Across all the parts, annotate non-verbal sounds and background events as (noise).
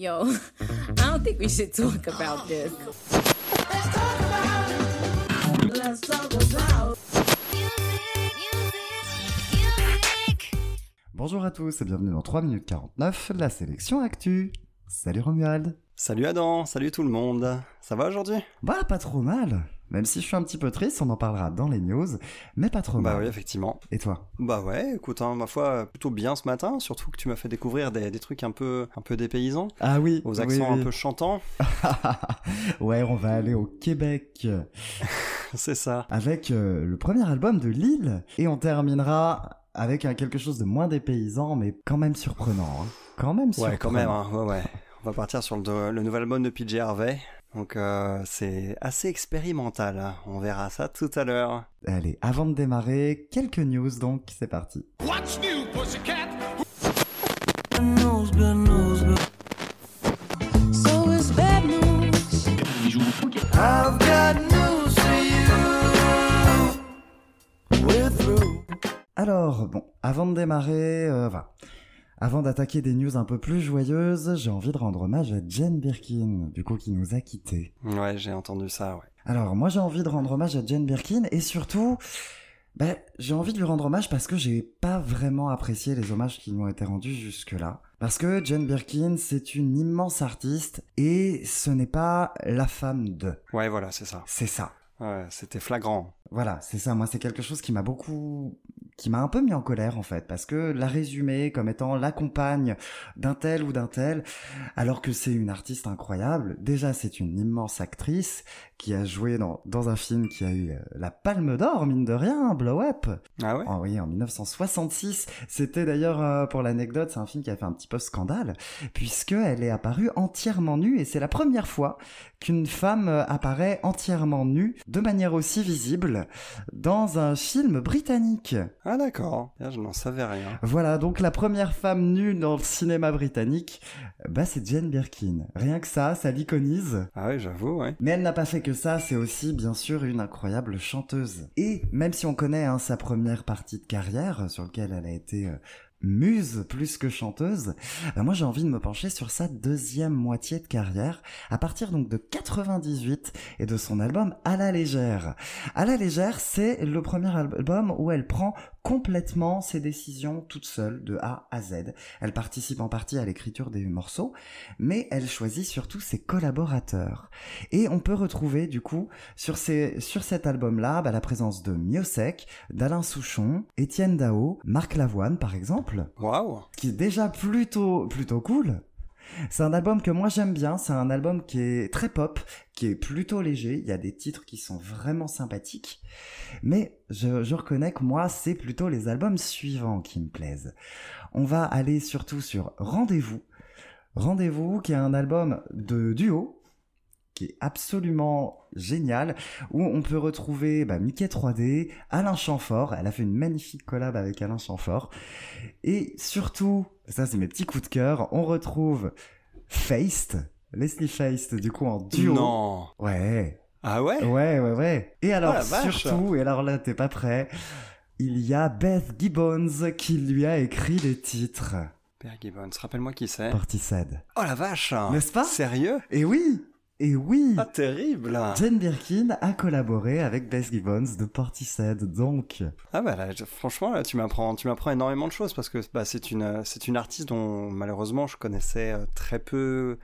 Yo, (laughs) I don't think we should talk about this. Let's talk about Bonjour à tous et bienvenue dans 3 minutes 49, la sélection actu. Salut Romuald. Salut Adam, salut tout le monde. Ça va aujourd'hui? Bah pas trop mal. Même si je suis un petit peu triste, on en parlera dans les news, mais pas trop Bah mal. oui, effectivement. Et toi? Bah ouais, écoute, hein, ma foi, plutôt bien ce matin, surtout que tu m'as fait découvrir des, des trucs un peu, un peu dépaysants, Ah oui, aux accents oui. un peu chantants. (laughs) ouais, on va aller au Québec (laughs) C'est ça. avec euh, le premier album de Lille et on terminera avec quelque chose de moins dépaysant mais quand même surprenant. hein. Quand même surprenant. Ouais, quand même, hein, ouais, ouais. On va partir sur le, le nouvel album de PJ Harvey. Donc euh, c'est assez expérimental, hein. on verra ça tout à l'heure. Allez, avant de démarrer, quelques news donc, c'est parti. What's new, pussycat? So it's bad news. Alors, bon, avant de démarrer, euh, enfin, avant d'attaquer des news un peu plus joyeuses, j'ai envie de rendre hommage à Jane Birkin, du coup, qui nous a quittés. Ouais, j'ai entendu ça, ouais. Alors, moi, j'ai envie de rendre hommage à Jane Birkin, et surtout, ben, j'ai envie de lui rendre hommage parce que j'ai pas vraiment apprécié les hommages qui lui ont été rendus jusque-là. Parce que Jane Birkin, c'est une immense artiste, et ce n'est pas la femme de. Ouais, voilà, c'est ça. C'est ça. Ouais, c'était flagrant. Voilà, c'est ça. Moi, c'est quelque chose qui m'a beaucoup, qui m'a un peu mis en colère en fait, parce que la résumer comme étant la compagne d'un tel ou d'un tel, alors que c'est une artiste incroyable. Déjà, c'est une immense actrice qui a joué dans, dans un film qui a eu euh, la Palme d'Or, mine de rien, Blow Up. Ah ouais? Oh oui, en 1966. C'était d'ailleurs, euh, pour l'anecdote, c'est un film qui a fait un petit peu scandale, puisque elle est apparue entièrement nue, et c'est la première fois qu'une femme euh, apparaît entièrement nue, de manière aussi visible, dans un film britannique. Ah d'accord, je n'en savais rien. Voilà, donc la première femme nue dans le cinéma britannique, bah c'est Jane Birkin. Rien que ça, ça l'iconise. Ah oui, j'avoue, ouais. Mais elle n'a pas fait que ça, c'est aussi bien sûr une incroyable chanteuse. Et même si on connaît hein, sa première partie de carrière, sur laquelle elle a été euh, muse plus que chanteuse, bah, moi j'ai envie de me pencher sur sa deuxième moitié de carrière, à partir donc de 98 et de son album À la légère. À la légère, c'est le premier album où elle prend complètement ses décisions toute seule, de A à Z. Elle participe en partie à l'écriture des morceaux, mais elle choisit surtout ses collaborateurs. Et on peut retrouver du coup sur, ces, sur cet album-là bah, la présence de Miosek, d'Alain Souchon, Étienne Dao, Marc Lavoine par exemple, Waouh ce qui est déjà plutôt, plutôt cool. C'est un album que moi j'aime bien, c'est un album qui est très pop, qui est plutôt léger, il y a des titres qui sont vraiment sympathiques, mais je, je reconnais que moi c'est plutôt les albums suivants qui me plaisent. On va aller surtout sur Rendez-vous. Rendez-vous qui est un album de duo, qui est absolument génial, où on peut retrouver bah, Mickey 3D, Alain Chamfort, elle a fait une magnifique collab avec Alain Chamfort, et surtout, ça c'est mes petits coups de cœur, on retrouve Feist, Leslie Feist, du coup en duo. Non Ouais, Ah ouais? Ouais, ouais, ouais. Et alors Oh surtout, et alors là t'es pas prêt, il y a Beth Gibbons qui lui a écrit les titres. Père Gibbons, rappelle-moi qui c'est. Portishead. Oh la vache N'est-ce pas? Sérieux? Et oui Et oui Ah terrible Jane Birkin a collaboré avec Beth Gibbons de Portishead, donc... Ah bah là, je- franchement, là, tu m'apprends, tu m'apprends énormément de choses parce que bah, c'est une, c'est une artiste dont malheureusement je connaissais euh, très peu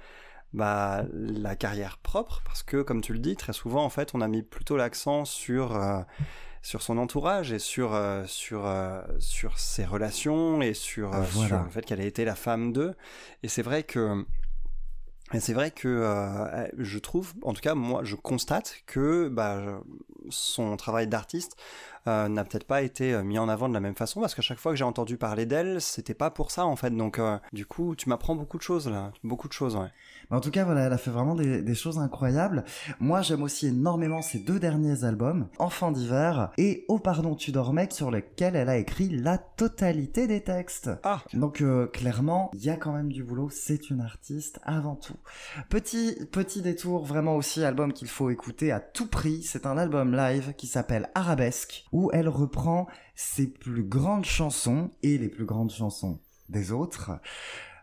bah, la carrière propre parce que comme tu le dis, très souvent en fait, on a mis plutôt l'accent sur euh, sur son entourage et sur euh, sur euh, sur ses relations et sur, euh, Voilà. sur le fait qu'elle a été la femme d'eux. Et c'est vrai que et c'est vrai que euh, je trouve, en tout cas moi, je constate que bah, son travail d'artiste euh, n'a peut-être pas été euh, mis en avant de la même façon parce qu'à chaque fois que j'ai entendu parler d'elle, c'était pas pour ça en fait. Donc euh, du coup, tu m'apprends beaucoup de choses là, beaucoup de choses. Ouais. Mais en tout cas, voilà, elle a fait vraiment des, des choses incroyables. Moi, j'aime aussi énormément ses deux derniers albums, Enfant d'hiver et Oh pardon, tu dormais, sur lesquels elle a écrit la totalité des textes. Ah, Donc euh, clairement, il y a quand même du boulot, c'est une artiste avant tout. Petit petit détour vraiment aussi album qu'il faut écouter à tout prix, c'est un album live qui s'appelle Arabesque où elle reprend ses plus grandes chansons et les plus grandes chansons des autres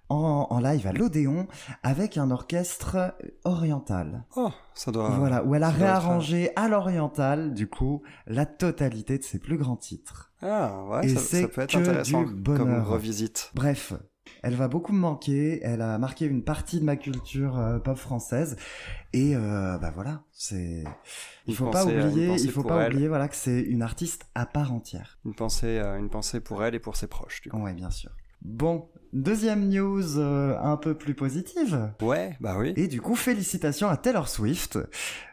en, en live à l'Odéon avec un orchestre oriental. Oh, ça doit. voilà, où elle a être, réarrangé à l'oriental, du coup, la totalité de ses plus grands titres. Ah, ouais, Et ça, peut être intéressant comme revisite. Bref, elle va beaucoup me manquer, elle a marqué une partie de ma culture euh, pop française, et euh, bah voilà, c'est... Il faut pas pensée, euh, oublier, il faut pas elle. oublier, voilà, que c'est une artiste à part entière. Une pensée, une pensée pour elle et pour ses proches, du coup. Ouais, bien sûr. Bon, deuxième news euh, un peu plus positive. Ouais, bah oui. Et du coup, félicitations à Taylor Swift,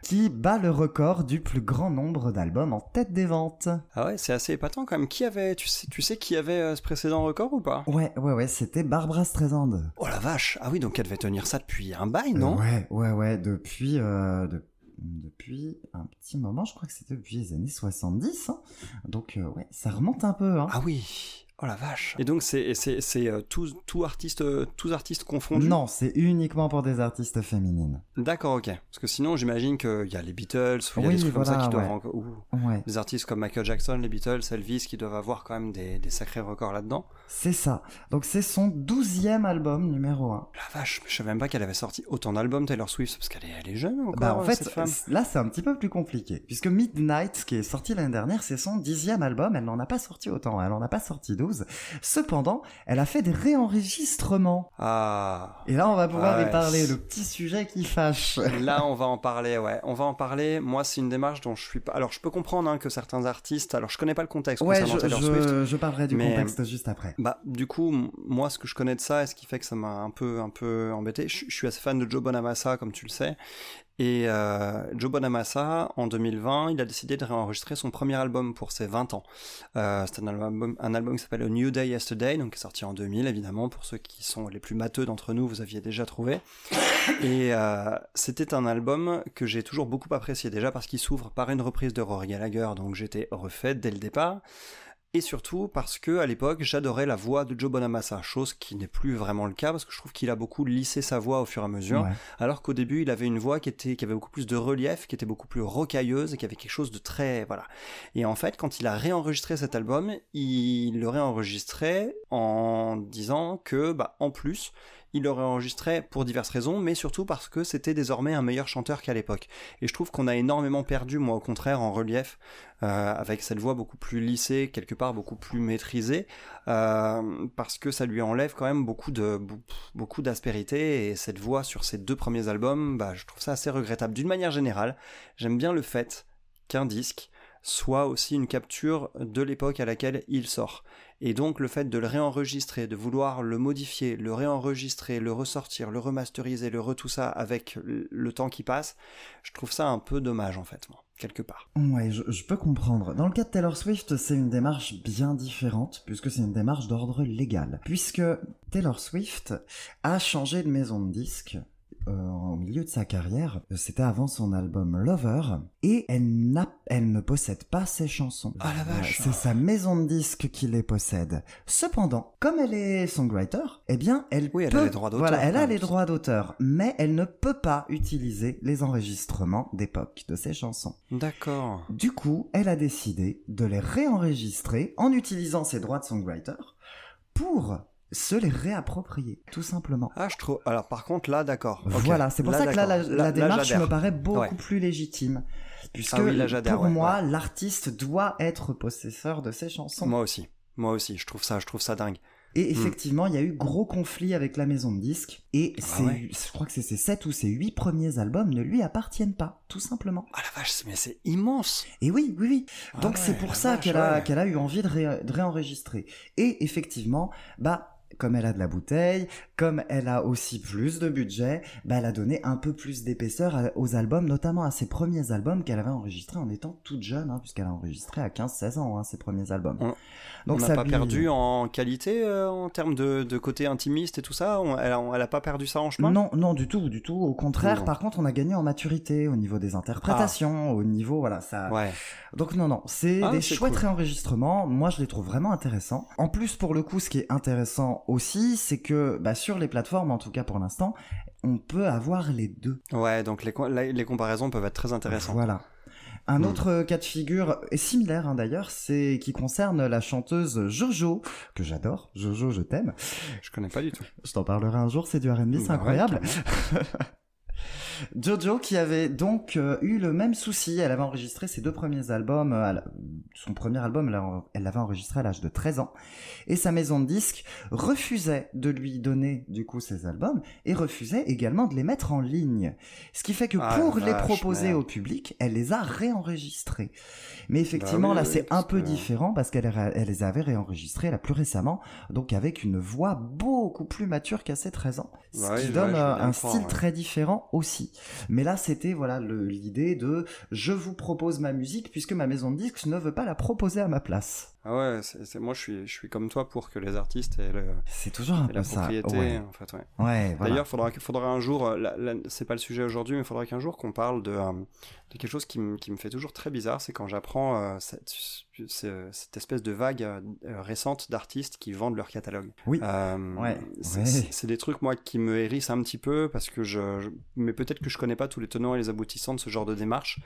qui bat le record du plus grand nombre d'albums en tête des ventes. Ah ouais, c'est assez épatant quand même. Qui avait, tu sais, tu sais qui avait euh, ce précédent record ou pas? Ouais, ouais, ouais, c'était Barbara Streisand. Oh la vache. Ah oui, donc elle devait tenir ça depuis un bail, non? Ouais, ouais, ouais, depuis, euh, de- depuis un petit moment, je crois que c'était depuis les années 70. hein. Donc, euh, ouais, ça remonte un peu. Hein. Ah oui. Oh la vache. Et donc c'est c'est c'est euh, tous tous artistes euh, tous artistes confondus? non, c'est uniquement pour des artistes féminines. D'accord, ok. Parce que sinon, j'imagine qu'il y a les Beatles ou il y a Oui, des trucs voilà, comme ça qui doivent ouais. encore- ou Ouais, des artistes comme Michael Jackson, les Beatles, Elvis, qui doivent avoir quand même des, des sacrés records là-dedans. c'est ça. Donc, c'est son douzième album numéro 1. La vache, je savais même pas qu'elle avait sorti autant d'albums Taylor Swift parce qu'elle est elle est jeune encore. Bah, en fait, cette femme. là, c'est un petit peu plus compliqué. Puisque Midnight, qui est sorti l'année dernière, c'est son dixième album. Elle n'en a pas sorti autant. Elle en a pas sorti 12. Cependant, elle a fait des réenregistrements. Ah. Et là, on va pouvoir Ouais. y parler. Le petit sujet qui fâche. Là, on va en parler, ouais. On va en parler. Moi, c'est une démarche dont je suis pas. Alors, je peux comprendre hein, que certains artistes. Alors, je connais pas le contexte Ouais, concernant je, Taylor Swift. je, je parlerai du mais- contexte juste après. Bah, du coup, moi, ce que je connais de ça et ce qui fait que ça m'a un peu, un peu embêté, je, je suis assez fan de Joe Bonamassa, comme tu le sais. Et euh, Joe Bonamassa, en 2020, il a décidé de réenregistrer son premier album pour ses 20 ans. Euh, c'est un album, qui s'appelle A New Day Yesterday, donc sorti en 2000, évidemment. Pour ceux qui sont les plus matheux d'entre nous, vous aviez déjà trouvé. Et euh, c'était un album que j'ai toujours beaucoup apprécié, déjà parce qu'il s'ouvre par une reprise de Rory Gallagher, donc j'étais refait dès le départ et surtout parce que à l'époque j'adorais la voix de Joe Bonamassa, chose qui n'est plus vraiment le cas parce que je trouve qu'il a beaucoup lissé sa voix au fur et à mesure, Ouais. alors qu'au début il avait une voix qui était qui avait beaucoup plus de relief, qui était beaucoup plus rocailleuse et qui avait quelque chose de très voilà. Et en fait, quand il a réenregistré cet album, il le réenregistrait en disant que bah en plus il le réenregistrait pour diverses raisons, mais surtout parce que c'était désormais un meilleur chanteur qu'à l'époque. Et je trouve qu'on a énormément perdu, moi au contraire, en relief, euh, avec cette voix beaucoup plus lissée, quelque part beaucoup plus maîtrisée, euh, parce que ça lui enlève quand même beaucoup de d'aspérité. Et cette voix sur ses deux premiers albums, bah, je trouve ça assez regrettable. D'une manière générale, j'aime bien le fait qu'un disque soit aussi une capture de l'époque à laquelle il sort. Et donc le fait de le réenregistrer, de vouloir le modifier, le réenregistrer, le ressortir, le remasteriser, le re tout ça avec le temps qui passe, je trouve ça un peu dommage en fait, moi, quelque part. Ouais, je, peux comprendre. Dans le cas de Taylor Swift, c'est une démarche bien différente, puisque c'est une démarche d'ordre légal. Puisque Taylor Swift a changé de maison de disque au milieu de sa carrière, c'était avant son album Lover, et elle, n'a, elle ne possède pas ses chansons. Ah, la vache. C'est sa maison de disque qui les possède. Cependant, comme elle est songwriter, eh bien, elle Oui, elle peut, a les droits d'auteur, Voilà, elle a les droits d'auteur, mais elle ne peut pas utiliser les enregistrements d'époque de ses chansons. D'accord. Du coup, elle a décidé de les réenregistrer en utilisant ses droits de songwriter pour se les réapproprier, tout simplement. Ah, je trouve. Alors, par contre, là, d'accord. Voilà, c'est pour ça que là, la, la démarche me paraît beaucoup Ouais. plus légitime. Puisque Ah oui, là, j'adhère, pour ouais, moi, l'artiste doit être possesseur de ses chansons. Moi aussi. Moi aussi. Je trouve ça, je trouve ça dingue. Et effectivement, il y a eu gros conflit avec la maison de disques. Et Ah ouais. je crois que c'est ses 7 ou ses 8 premiers albums ne lui appartiennent pas, tout simplement. Ah la vache, mais c'est immense. Et oui, oui, oui. Ah Donc ouais, c'est pour ça qu'elle a, ouais. qu'elle a eu envie de, ré- de réenregistrer. Et effectivement, bah, comme elle a de la bouteille, comme elle a aussi plus de budget, bah, elle a donné un peu plus d'épaisseur aux albums, notamment à ses premiers albums qu'elle avait enregistrés en étant toute jeune, hein, puisqu'elle a enregistré à 15-16 ans, hein, ses premiers albums. On- Donc on n'a pas perdu en qualité euh, en termes de, de côté intimiste et tout ça? On- elle, a, elle a pas perdu ça en chemin? Non, non, du tout, du tout. Au contraire, Non. par contre, on a gagné en maturité au niveau des interprétations, au niveau, voilà, ça. Ouais. Donc non, non, c'est Ah, des chouettes cool. réenregistrements. Moi, je les trouve vraiment intéressants. En plus, pour le coup, ce qui est intéressant aussi, c'est que bah, sur les plateformes, en tout cas pour l'instant, on peut avoir les deux. Ouais. Donc les, les comparaisons peuvent être très intéressantes. Voilà. Un Hmm. autre cas de figure similaire hein, d'ailleurs, c'est qui concerne la chanteuse Jojo, que j'adore. Jojo, je t'aime. Je connais pas du tout. Je t'en parlerai un jour, c'est du R&B, c'est Bah ouais, incroyable. (laughs) Jojo qui avait donc euh, eu le même souci, elle avait enregistré ses deux premiers albums, euh, la- son premier album elle l'a- l'avait enregistré à l'âge de 13 ans, et sa maison de disques refusait de lui donner du coup ses albums, et refusait également de les mettre en ligne. Ce qui fait que Ah, pour la les proposer merde. au public, elle les a réenregistrés. Mais effectivement Bah oui, là oui, c'est un peu que- différent parce qu'elle elle les avait réenregistrés là plus récemment, donc avec une voix beaucoup plus mature qu'à ses 13 ans. Ce Bah qui donne euh, un style ouais. très différent aussi. Mais là, c'était voilà l'idée de je vous propose ma musique puisque ma maison de disques ne veut pas la proposer à ma place. Ah ouais, c'est, moi je suis, je suis comme toi pour que les artistes aient, le- C'est toujours un aient la peu ça. propriété. Ouais, En fait, ouais. ouais voilà. D'ailleurs, faudra, faudra un jour, euh, c'est pas le sujet aujourd'hui, mais il faudra qu'un jour qu'on parle de, euh, de quelque chose qui, me- qui me fait toujours très bizarre, c'est quand j'apprends euh, cette, ce- cette espèce de vague euh, récente d'artistes qui vendent leur catalogue. Oui. Ouais, c'est, ouais. des trucs, moi, qui me hérissent un petit peu, parce que je... je- mais peut-être que je connais pas tous les tenants et les aboutissants de ce genre de démarche,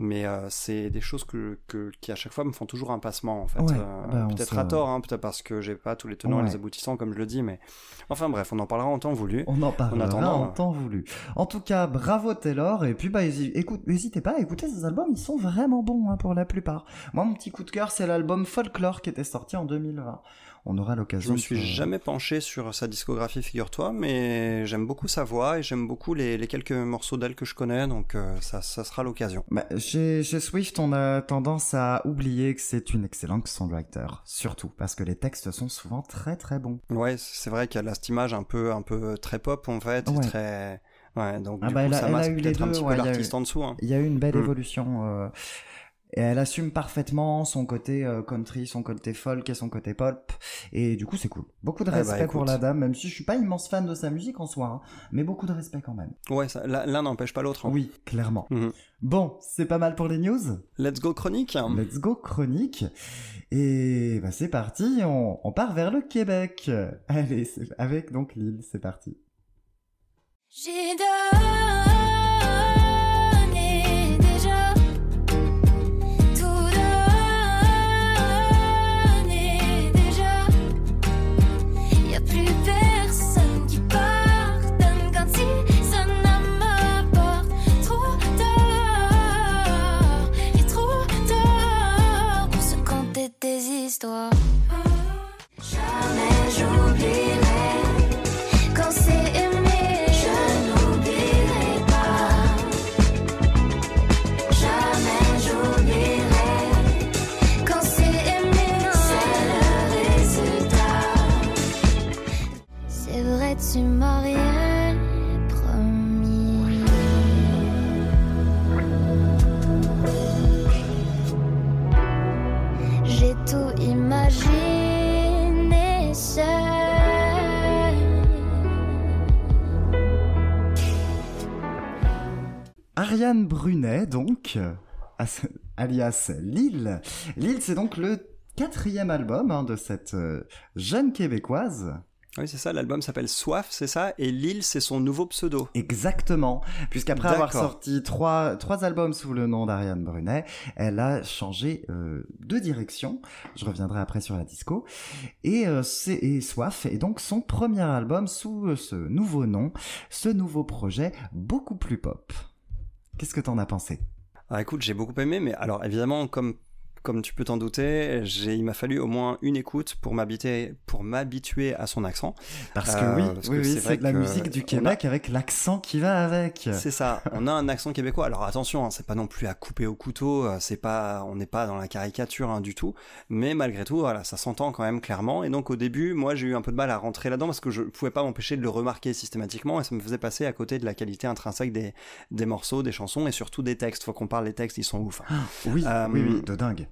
mais euh, c'est des choses que, que- qui, à chaque fois, me font toujours un passement, en fait. Ouais, Euh, bah, peut-être à tort, hein, peut-être parce que j'ai pas tous les tenants et les aboutissants, comme je le dis, mais... Enfin bref, on en parlera en temps voulu. On en parlera attendant, en temps voulu. En tout cas, bravo Taylor. Et puis, bah, écoute, n'hésitez pas à écouter ces albums. Ils sont vraiment bons hein, pour la plupart. Moi, mon petit coup de cœur, c'est l'album Folklore qui était sorti en 2020. On aura Je l'occasion. me suis de- jamais penché sur sa discographie, figure-toi, mais j'aime beaucoup sa voix et j'aime beaucoup les, les quelques morceaux d'elle que je connais, donc euh, ça, ça sera l'occasion. Bah, chez, chez Swift, on a tendance à oublier que c'est une excellente songwriter, surtout parce que les textes sont souvent très très bons. Ouais, c'est vrai qu'elle a cette image un peu, un peu très pop en fait, Ouais. très. Ouais, donc Ah du bah, coup, elle a- ça elle a eu les deux, petit ouais, il y eu- en dessous. hein. Il y a eu une belle Mm. évolution. euh, et elle assume parfaitement son côté euh, country, son côté folk et son côté pop. Et du coup, c'est cool. Beaucoup de Eh bah, respect pour la dame, même si je suis pas immense fan de sa musique en soi, hein, mais beaucoup de respect quand même. Ouais, l'un l'un n'empêche pas l'autre. hein. Oui, clairement. Mhm. Bon, c'est pas mal pour les news. Let's go chronique. Let's go chronique. Et bah, c'est parti, on, on part vers le Québec. Allez, avec donc l'île, c'est parti. J'ai donné histoires. Jamais j'oublierai Ariane Brunet, donc, euh, as- alias Lille. Lille, c'est donc le quatrième album hein, de cette euh, jeune québécoise. Oui, c'est ça, l'album s'appelle Soif, c'est ça, et Lille, c'est son nouveau pseudo. Exactement, puisqu'après avoir sorti trois, trois albums sous le nom d'Ariane Brunet, elle a changé euh, de direction. Je reviendrai après sur la disco. Et, euh, Soif est donc son premier album sous euh, ce nouveau nom, ce nouveau projet beaucoup plus pop. Qu'est-ce que t'en as pensé? Ah, écoute, j'ai beaucoup aimé, mais alors évidemment, comme, comme tu peux t'en douter, il m'a fallu au moins une écoute pour m'habituer, pour m'habituer à son accent. Parce que Euh, oui, oui, que oui, c'est c'est vrai de la que musique du a- Québec avec l'accent qui va avec. C'est ça. On a un accent québécois. Alors attention, hein, c'est pas non plus à couper au couteau. euh, C'est pas, on n'est pas dans la caricature hein, du tout. Mais malgré tout, voilà, ça s'entend quand même clairement. Et donc au début, moi, j'ai eu un peu de mal à rentrer là-dedans parce que je pouvais pas m'empêcher de le remarquer systématiquement et ça me faisait passer à côté de la qualité intrinsèque des, des morceaux, des chansons et surtout des textes. Faut qu'on parle des textes, ils sont ouf. hein. Oui, Euh, oui, oui, de dingue.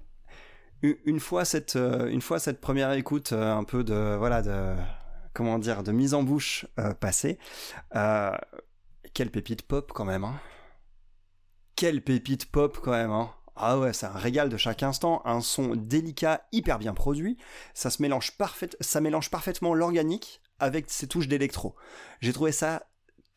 Une- fois cette, euh, une fois cette première écoute, euh, un peu de, voilà, de, comment dire, de mise en bouche euh, passée, quelle pépite pop quand même, hein. Quelle pépite pop quand même, hein. Ah ouais, c'est un régal de chaque instant, un son délicat, hyper bien produit. Ça se mélange parfait, ça mélange parfaitement l'organique avec ses touches d'électro. J'ai trouvé ça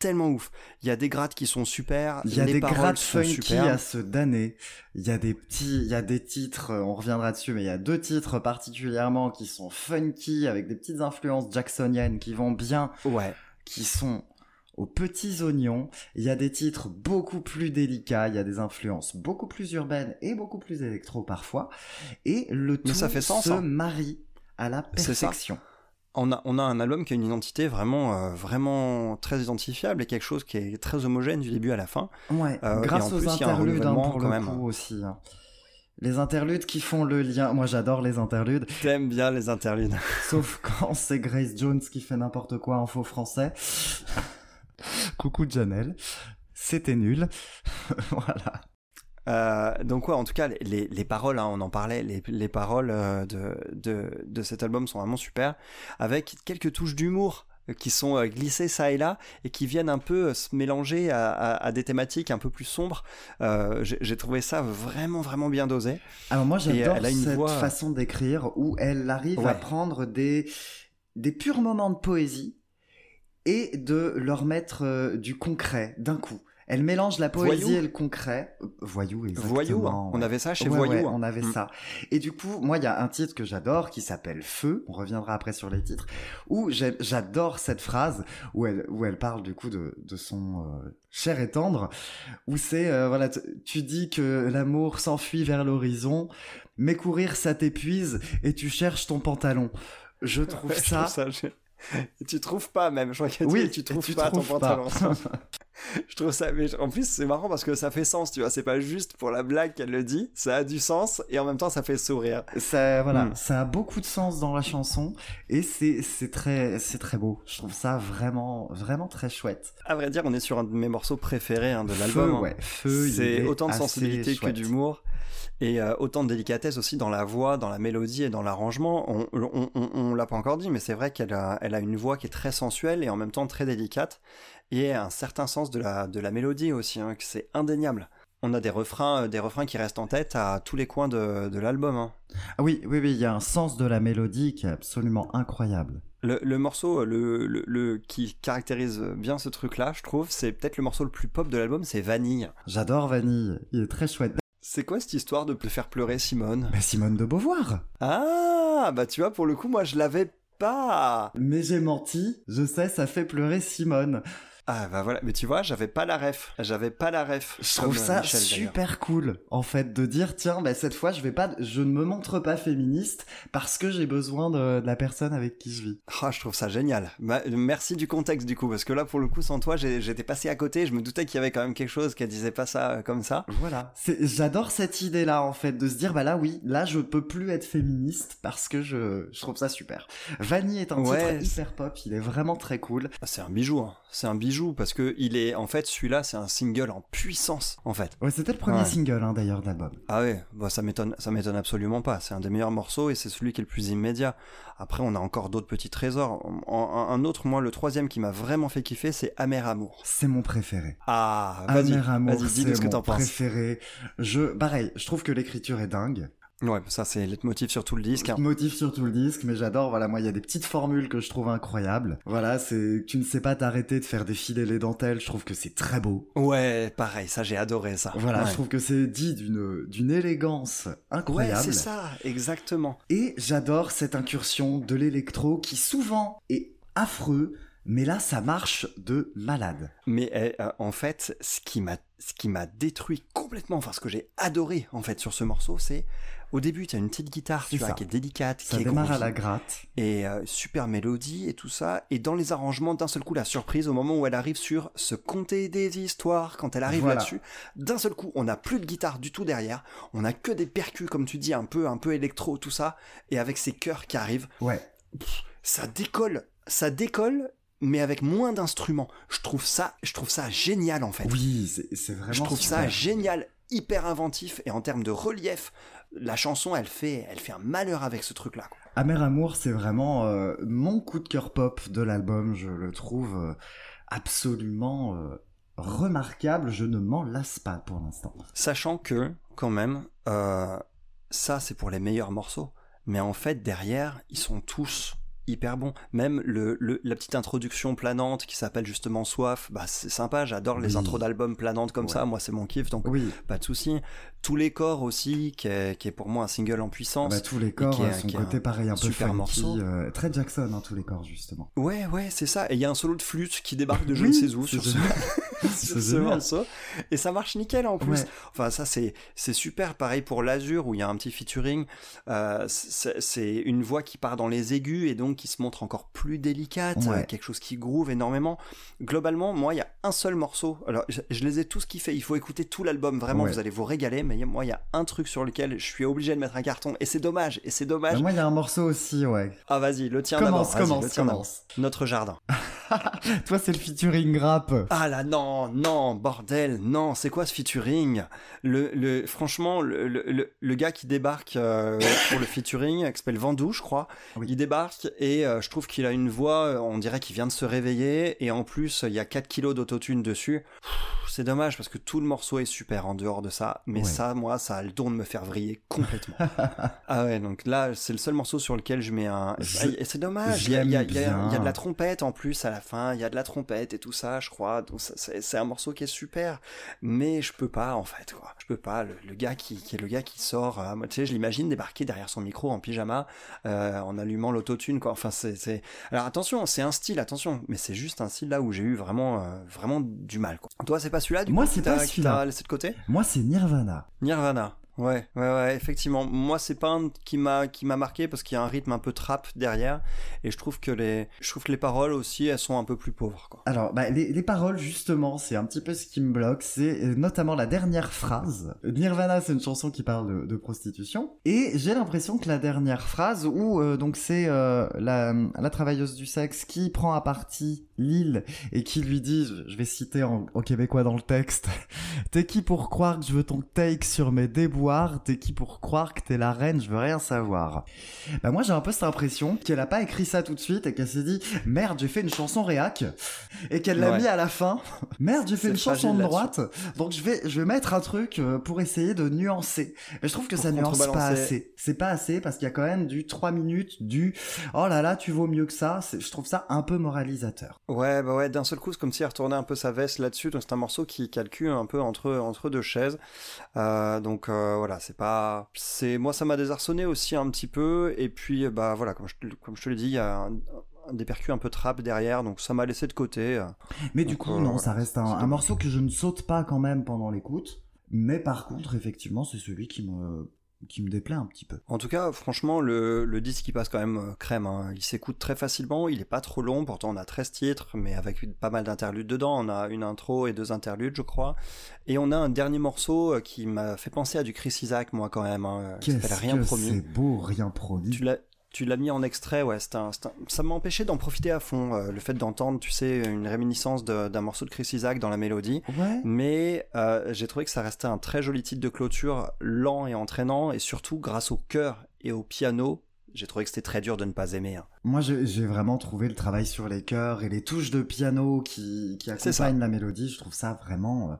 tellement ouf. Il y a des grades qui sont super, Il y a les des grades funky super. à se damner. Il y a des petits, il y a des titres, euh, on reviendra dessus, mais il y a deux titres particulièrement qui sont funky avec des petites influences jacksoniennes qui vont bien, Ouais. qui sont aux petits oignons. Il y a des titres beaucoup plus délicats, il y a des influences beaucoup plus urbaines et beaucoup plus électro parfois. Et le tout Mais ça fait sens, se hein. marie à la perfection. On a, on a un album qui a une identité vraiment, euh, vraiment très identifiable et quelque chose qui est très homogène du début à la fin. Ouais, Euh, grâce aux plus, interludes hein, pour quand le même. coup aussi. hein. Les interludes qui font le lien. Moi, j'adore les interludes. T'aimes bien les interludes. Sauf (laughs) quand c'est Grace Jones qui fait n'importe quoi en faux français. Coucou Janelle. C'était nul. (laughs) voilà. Euh, donc ouais, en tout cas, les- les, les paroles, hein, on en parlait, les, les paroles euh, de, de, de cet album sont vraiment super, avec quelques touches d'humour euh, qui sont glissées ça et là et qui viennent un peu se mélanger à, à- à des thématiques un peu plus sombres. Euh, J'ai trouvé ça vraiment vraiment bien dosé. Alors moi, j'adore cette voix- façon d'écrire où elle arrive à prendre des, des purs moments de poésie et de leur mettre euh, du concret d'un coup. Elle mélange la poésie Voyou. et le concret. Euh, Voyou, exactement. Voyou, hein. on avait ça chez Ouais, Voyou. ouais, hein. on avait Mm. ça. Et du coup, moi, il y a un titre que j'adore qui s'appelle Feu. On reviendra après sur les titres. Où j'adore cette phrase où elle, où elle parle du coup de, de son euh, cher et tendre. Où c'est, euh, voilà, tu dis que l'amour s'enfuit vers l'horizon, mais courir ça t'épuise et tu cherches ton pantalon. Je trouve (laughs) je ça. trouve ça gé- Et (laughs) tu trouves pas même, je crois qu'elle Oui, tu trouves tu pas trouves ton pas. pantalon. (laughs) (laughs) je trouve ça, mais en plus c'est marrant parce que ça fait sens, tu vois, c'est pas juste pour la blague qu'elle le dit, ça a du sens et en même temps ça fait sourire. Ça, voilà, Mm. ça a beaucoup de sens dans la chanson et c'est c'est très c'est très beau. Je trouve ça vraiment vraiment très chouette. À vrai dire, on est sur un de mes morceaux préférés hein, de l'album. Feu, hein. ouais, feu. il C'est est autant de sensibilité que d'humour et euh, autant de délicatesse aussi dans la voix, dans la mélodie et dans l'arrangement. On, on, on, on l'a pas encore dit, mais c'est vrai qu'elle a, elle a une voix qui est très sensuelle et en même temps très délicate et un certain sens de la, de la mélodie aussi, hein, que c'est indéniable. On a des refrains, euh, des refrains qui restent en tête à tous les coins de, de l'album. hein. Ah oui, oui, oui, il y a un sens de la mélodie qui est absolument incroyable. Le, le morceau le, le, le- qui caractérise bien ce truc-là, je trouve, c'est peut-être le morceau le plus pop de l'album, c'est Vanille. J'adore Vanille, il est très chouette. C'est quoi cette histoire de faire pleurer Simone? Mais Simone de Beauvoir. Ah, bah tu vois, pour le coup, moi je l'avais pas. Mais j'ai menti, je sais, ça fait pleurer Simone. Ah bah voilà, mais tu vois, j'avais pas la ref. J'avais pas la ref. Je trouve euh, ça Michel, super cool, en fait, de dire tiens, bah, cette fois, je vais pas, je ne me montre pas féministe parce que j'ai besoin de, de la personne avec qui je vis. Ah, je trouve ça génial. Bah, merci du contexte du coup, parce que là, pour le coup, sans toi, j'étais passé à côté. Je me doutais qu'il y avait quand même quelque chose qu'elle disait pas ça euh, comme ça. Voilà. J'adore cette idée-là, en fait, de se dire, bah là, oui, là, je peux plus être féministe parce que je, je trouve ça super. Vanille est un Ouais, titre hyper pop, il est vraiment très cool. Ah, C'est un bijou, hein. c'est un bijou parce que il est, en fait, celui-là, c'est un single en puissance, en fait. Ouais, c'était le premier Ouais. single, hein, d'ailleurs, de l'album. Ah ouais, bah ça m'étonne, ça m'étonne absolument pas. C'est un des meilleurs morceaux et c'est celui qui est le plus immédiat. Après, on a encore d'autres petits trésors. En- un, autre, moi, le troisième qui m'a vraiment fait kiffer, c'est Amer Amour. C'est mon préféré. Ah, vas-y, Amer Amour, vas-y, dis-nous ce que t'en penses. préféré. Je, pareil, je trouve que l'écriture est dingue. Ouais, ça c'est le motif sur tout le disque. hein. Motif sur tout le disque, mais j'adore. Voilà, moi, il y a des petites formules que je trouve incroyables. Voilà, c'est, tu ne sais pas t'arrêter de faire défiler les dentelles. Je trouve que c'est très beau. Ouais, pareil, ça j'ai adoré ça. Voilà, ouais. je trouve que c'est dit d'une, d'une élégance Ouais, incroyable. c'est ça, exactement. Et j'adore cette incursion de l'électro qui souvent est affreux, mais là, ça marche de malade. Mais eh, euh, en fait, ce qui m'a ce qui m'a détruit complètement, enfin ce que j'ai adoré en fait sur ce morceau, c'est au début tu as une petite guitare, tu vois, qui est délicate, Ça qui est démarre à groovy, la gratte. et euh, super mélodie et tout ça, et dans les arrangements d'un seul coup la surprise au moment où elle arrive sur se conter des histoires, quand elle arrive Voilà. là-dessus, d'un seul coup on n'a plus de guitare du tout derrière, on a que des percus comme tu dis un peu un peu électro tout ça, et avec ces chœurs qui arrivent, Ouais. ça décolle, ça décolle, mais avec moins d'instruments. Je trouve ça, je trouve ça génial en fait. Oui, c'est, vraiment je trouve ça génial, hyper inventif et en termes de relief, la chanson elle fait, elle fait un malheur avec ce truc là. Amer Amour, c'est vraiment euh, mon coup de cœur pop de l'album. Je le trouve euh, absolument euh, remarquable. Je ne m'en lasse pas pour l'instant. Sachant que quand même, euh, ça c'est pour les meilleurs morceaux, mais en fait derrière ils sont tous hyper bon. Même le, le- la petite introduction planante qui s'appelle justement Soif, bah c'est sympa. J'adore les Oui. intros d'albums planantes comme Ouais. ça. Moi, c'est mon kiff, donc Oui, pas de souci. Tous les corps aussi, qui est, qui est pour moi un single en puissance. bah, tous les corps qui est- euh, son qui est côté un pareil un peu super funky, morceau. euh, très Jackson hein, tous les corps justement. Ouais, ouais, c'est ça. Et il y a un solo de flûte qui débarque de (laughs) je ne sais où (laughs) sur ce, sur ce morceau. Et ça marche nickel en plus. Ouais. Enfin, ça, c'est, c'est super. Pareil pour l'Azur où il y a un petit featuring. Euh, c'est, une voix qui part dans les aigus et donc qui se montre encore plus délicate. Ouais. quelque chose qui groove énormément. Globalement, moi, il y a un seul morceau. Alors, je, je les ai tous kiffés. Il faut écouter tout l'album. Vraiment, Ouais. vous allez vous régaler. Mais moi, il y a un truc sur lequel je suis obligé de mettre un carton. Et c'est dommage. Et c'est dommage. Bah, moi il y a un morceau aussi ouais. Ah, vas-y, le tien d'abord. Commence, le commence, tien commence. Notre jardin. (laughs) Toi c'est le featuring rap. Ah là non, non, bordel, non, c'est quoi ce featuring? Le, le, Franchement, le, le, le- gars qui débarque euh, pour le featuring, qui s'appelle Vandou, je crois, Oui. il débarque et euh, je trouve qu'il a une voix, euh, on dirait qu'il vient de se réveiller et en plus il y a 4 kilos d'autotune dessus. C'est dommage parce que tout le morceau est super en dehors de ça, mais Ouais. ça, moi, ça a le don de me faire vriller complètement. (laughs) ah ouais, donc là, c'est le seul morceau sur lequel je mets un... C'est dommage, il y a, il y a- il y a- de la trompette en plus à la fin, il y a de la trompette et tout ça, je crois. Donc c'est un morceau qui est super, mais je peux pas en fait quoi. Je peux pas. Le, le gars qui, qui est le gars qui sort, euh, moi, tu sais, je l'imagine débarquer derrière son micro en pyjama, euh, en allumant l'autotune quoi. Enfin c'est. Alors attention, c'est un style, attention, mais c'est juste un style là où j'ai eu vraiment euh, vraiment du mal quoi. Toi c'est pas celui-là du Moi, c'est pas celui-là. laissé de côté? Moi c'est Nirvana. Nirvana. Ouais, ouais, ouais, effectivement. Moi, c'est pas un qui m'a qui m'a marqué parce qu'il y a un rythme un peu trap derrière, et je trouve que les je trouve les paroles aussi, elles sont un peu plus pauvres, quoi. Alors, bah, les, les paroles, justement, c'est un petit peu ce qui me bloque. C'est euh, notamment la dernière phrase. Nirvana, c'est une chanson qui parle de, prostitution. Et j'ai l'impression que la dernière phrase, où euh, donc c'est euh, la, la travailleuse du sexe qui prend à partie Lille et qui lui dit, je- vais citer en, en québécois dans le texte, (laughs) T'es qui pour croire que je veux ton take sur mes déboires T'es qui pour croire que t'es la reine Je veux rien savoir. Bah moi j'ai un peu cette impression qu'elle a pas écrit ça tout de suite et qu'elle s'est dit merde j'ai fait une chanson réac et qu'elle l'a Ouais. mis à la fin. (laughs) Merde j'ai fait une chanson de droite donc je vais je vais mettre un truc euh, pour essayer de nuancer. Et je trouve que Pour ça nuance pas assez. C'est pas assez parce qu'il y a quand même du 3 minutes du oh là là tu vaux mieux que ça. Je trouve ça un peu moralisateur. Ouais, bah ouais, d'un seul coup, c'est comme si elle retournait un peu sa veste là-dessus. Donc c'est un morceau qui calcule un peu entre entre deux chaises. Euh, donc euh, voilà, c'est pas, c'est moi ça m'a désarçonné aussi un petit peu. Et puis bah voilà, comme je te, comme je te l'ai dit, il y a un, des percus un peu trap derrière, donc ça m'a laissé de côté. Mais du coup, euh, non, ça reste un, morceau que je ne saute pas quand même pendant l'écoute. Mais par contre, effectivement, c'est celui qui me, qui me déplaît un petit peu. En tout cas, franchement, le, le disque il passe quand même euh, crème. hein. Il s'écoute très facilement, il est pas trop long. Pourtant, on a 13 titres, mais avec pas mal d'interludes dedans. On a une intro et deux interludes, je crois. Et on a un dernier morceau euh, qui m'a fait penser à du Chris Isaac, moi, quand même. Hein, qui Qu'est-ce s'appelle Rien que promis. c'est beau, rien promis. Tu l'as. Tu l'as mis en extrait, ouais. un- un- Ça m'a empêché d'en profiter à fond. euh, le fait d'entendre, tu sais, une réminiscence d'un morceau de Chris Isaac dans la mélodie. Ouais. Mais euh, j'ai trouvé que ça restait un très joli titre de clôture, lent et entraînant, et surtout grâce au chœur et au piano, j'ai trouvé que c'était très dur de ne pas aimer. hein. Moi, j'ai vraiment trouvé le travail sur les chœurs et les touches de piano qui, qui accompagnent la mélodie. Je trouve ça vraiment euh,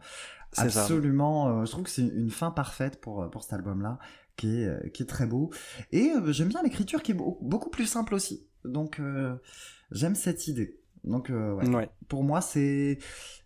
absolument. je trouve que c'est une fin parfaite pour, pour cet album-là, qui est, euh, qui est très beau. Et euh, j'aime bien l'écriture qui est beau- beaucoup plus simple aussi. Donc, euh, j'aime cette idée. Donc, euh, ouais. Ouais. pour moi, c'est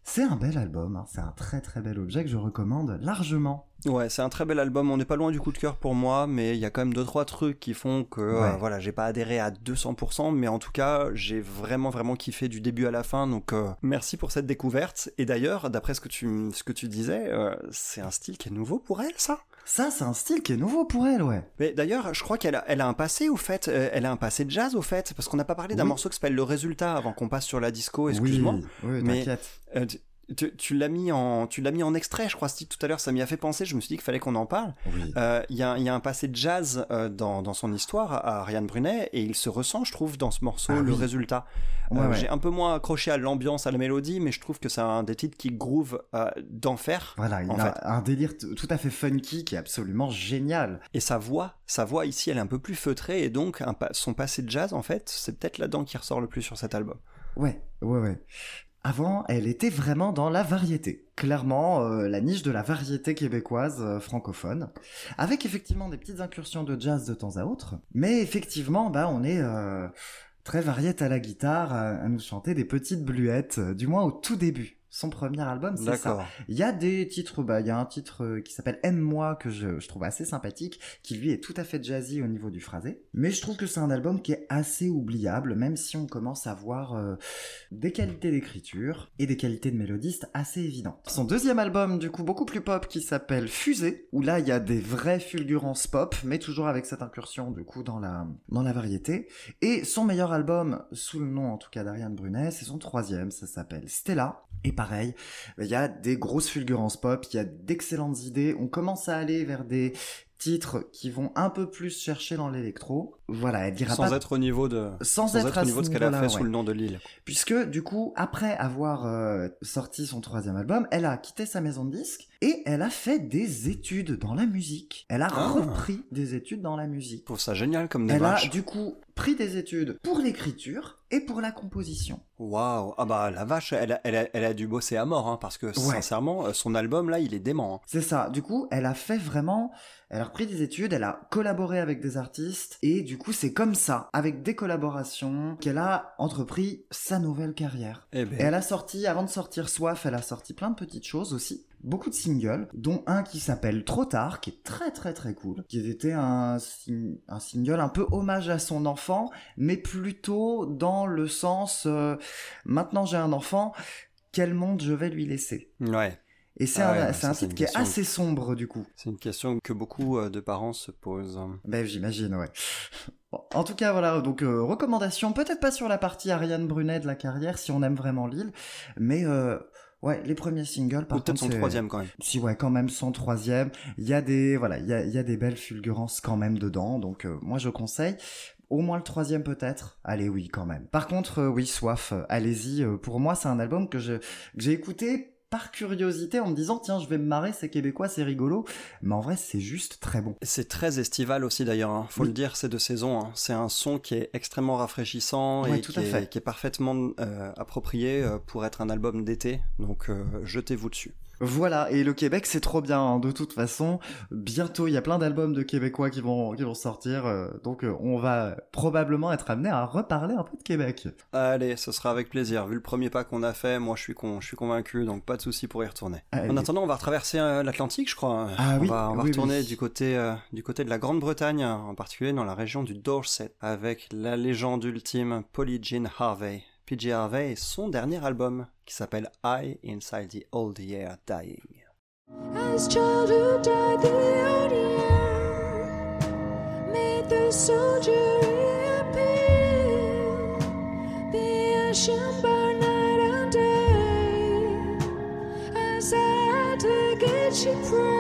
c'est un bel album. hein. C'est un très très bel objet que je recommande largement. Ouais, c'est un très bel album. On n'est pas loin du coup de cœur pour moi, mais il y a quand même deux trois trucs qui font que euh, Ouais. voilà, j'ai pas adhéré à 200%, mais en tout cas, j'ai vraiment vraiment kiffé du début à la fin. Donc euh, merci pour cette découverte. Et d'ailleurs, d'après ce que tu ce que tu disais, euh, c'est un style qui est nouveau pour elle, ça? Ça, c'est un style qui est nouveau pour elle, ouais. Mais d'ailleurs, je crois qu'elle a, elle a un passé au fait. Euh, elle a un passé de jazz au fait, parce qu'on n'a pas parlé d'un Oui. morceau qui s'appelle Le Résultat avant qu'on passe sur la disco. Excuse-moi. Oui, oui mais-. Euh, tu- l'as mis en tu l'as mis en extrait, je crois. Si tout à l'heure, ça m'y a fait penser. Je me suis dit qu'il fallait qu'on en parle. Oui. Euh, Il y, a, il y a un passé de jazz euh, dans, dans son histoire à Ariane Brunet et il se ressent, je trouve, dans ce morceau, Ah le oui. résultat. Ouais, Euh, ouais. J'ai un peu moins accroché à l'ambiance, à la mélodie, mais je trouve que c'est un des titres qui groove d'enfer. Voilà, il en a fait. un délire tout à fait funky qui est absolument génial. Et sa voix, sa voix ici, elle est un peu plus feutrée et donc un pa- son passé de jazz, en fait, c'est peut-être là-dedans qui ressort le plus sur cet album. Ouais, ouais, ouais. Avant, elle était vraiment dans la variété. Clairement, euh, la niche de la variété québécoise euh, francophone. Avec effectivement des petites incursions de jazz de temps à autre. Mais effectivement, bah, on est... euh, très variette à la guitare, à, à nous chanter des petites bluettes, euh, du moins au tout début. Son premier album, c'est ça. Il y a des titres, bah, il y a un titre euh, qui s'appelle Aime-moi que je, je trouve assez sympathique, qui lui est tout à fait jazzy au niveau du phrasé. Mais je trouve que c'est un album qui est assez oubliable, même si on commence à voir euh, des qualités d'écriture et des qualités de mélodiste assez évidentes. Son deuxième album, du coup, beaucoup plus pop, qui s'appelle Fusée, où là, il y a des vraies fulgurances pop, mais toujours avec cette incursion, du coup, dans la, dans la variété. Et son meilleur album, sous le nom en tout cas d'Ariane Brunet, c'est son troisième, ça s'appelle Stella. Et pareil, il y a des grosses fulgurances pop, il y a d'excellentes idées, on commence à aller vers des titres qui vont un peu plus chercher dans l'électro. Voilà, elle dira Sans pas être au niveau de, sans, sans être, au niveau de ce qu'elle a fait sous le nom de Lille. Puisque du coup, après avoir euh, sorti son troisième album, elle a quitté sa maison de disques et elle a fait des études dans la musique. Elle a Ah. repris des études dans la musique. Trouve ça génial comme Elle a démarche. du coup pris des études pour l'écriture et pour la composition. Waouh, ah bah la vache, elle a, elle a, elle a dû bosser à mort, hein, parce que sincèrement, euh, son album là, il est dément. hein. C'est ça. Du coup, elle a fait vraiment, elle a repris des études, elle a collaboré avec des artistes et du coup, c'est comme ça, avec des collaborations, qu'elle a entrepris sa nouvelle carrière. Eh ben, Et elle a sorti, avant de sortir Soif, elle a sorti plein de petites choses aussi. Beaucoup de singles, dont un qui s'appelle Trop tard, qui est très très très cool, qui était un, sing- un single un peu hommage à son enfant, mais plutôt dans le sens euh, maintenant j'ai un enfant, quel monde je vais lui laisser? Ouais, Et c'est Ah un, ouais, un titre qui est assez sombre du coup. c'est une question que beaucoup euh, de parents se posent. Ben j'imagine, ouais. Bon, en tout cas, voilà, donc euh, recommandation, peut-être pas sur la partie Ariane Brunet de la carrière, si on aime vraiment Lille, mais euh, ouais, les premiers singles, par Ou peut-être contre, son troisième quand même. Si ouais, quand même son troisième, il y a des voilà, il y a, il y a des belles fulgurances quand même dedans, donc euh, moi je conseille. Au moins le troisième peut-être. Allez oui quand même. Par contre euh, oui soif, euh, allez-y. euh, pour moi c'est un album que je que j'ai écouté par curiosité en me disant tiens je vais me marrer c'est québécois c'est rigolo, mais en vrai c'est juste très bon. C'est très estival aussi d'ailleurs, hein. faut Oui. le dire, c'est de saison. hein. C'est un son qui est extrêmement rafraîchissant et tout qui à est, fait. qui est parfaitement euh, approprié euh, pour être un album d'été. Donc euh, jetez-vous dessus. Voilà, et le Québec c'est trop bien, hein. de toute façon. Bientôt il y a plein d'albums de Québécois qui vont, qui vont sortir, euh, donc euh, on va probablement être amené à reparler un peu de Québec. Allez, ce sera avec plaisir. Vu le premier pas qu'on a fait, moi je suis con, je suis convaincu, donc pas de souci pour y retourner. Allez. En attendant, on va retraverser euh, l'Atlantique, je crois. Ah on oui, va, on va oui, retourner oui. du côté du côté de la Grande-Bretagne, en particulier dans la région du Dorset, avec la légende ultime Polly Jean Harvey. PJ Harvey et son dernier album qui s'appelle I Inside the Old Year Dying. As childhood died, the old year made the soldier reappear. The ocean burned night and day. As at the gate she prayed,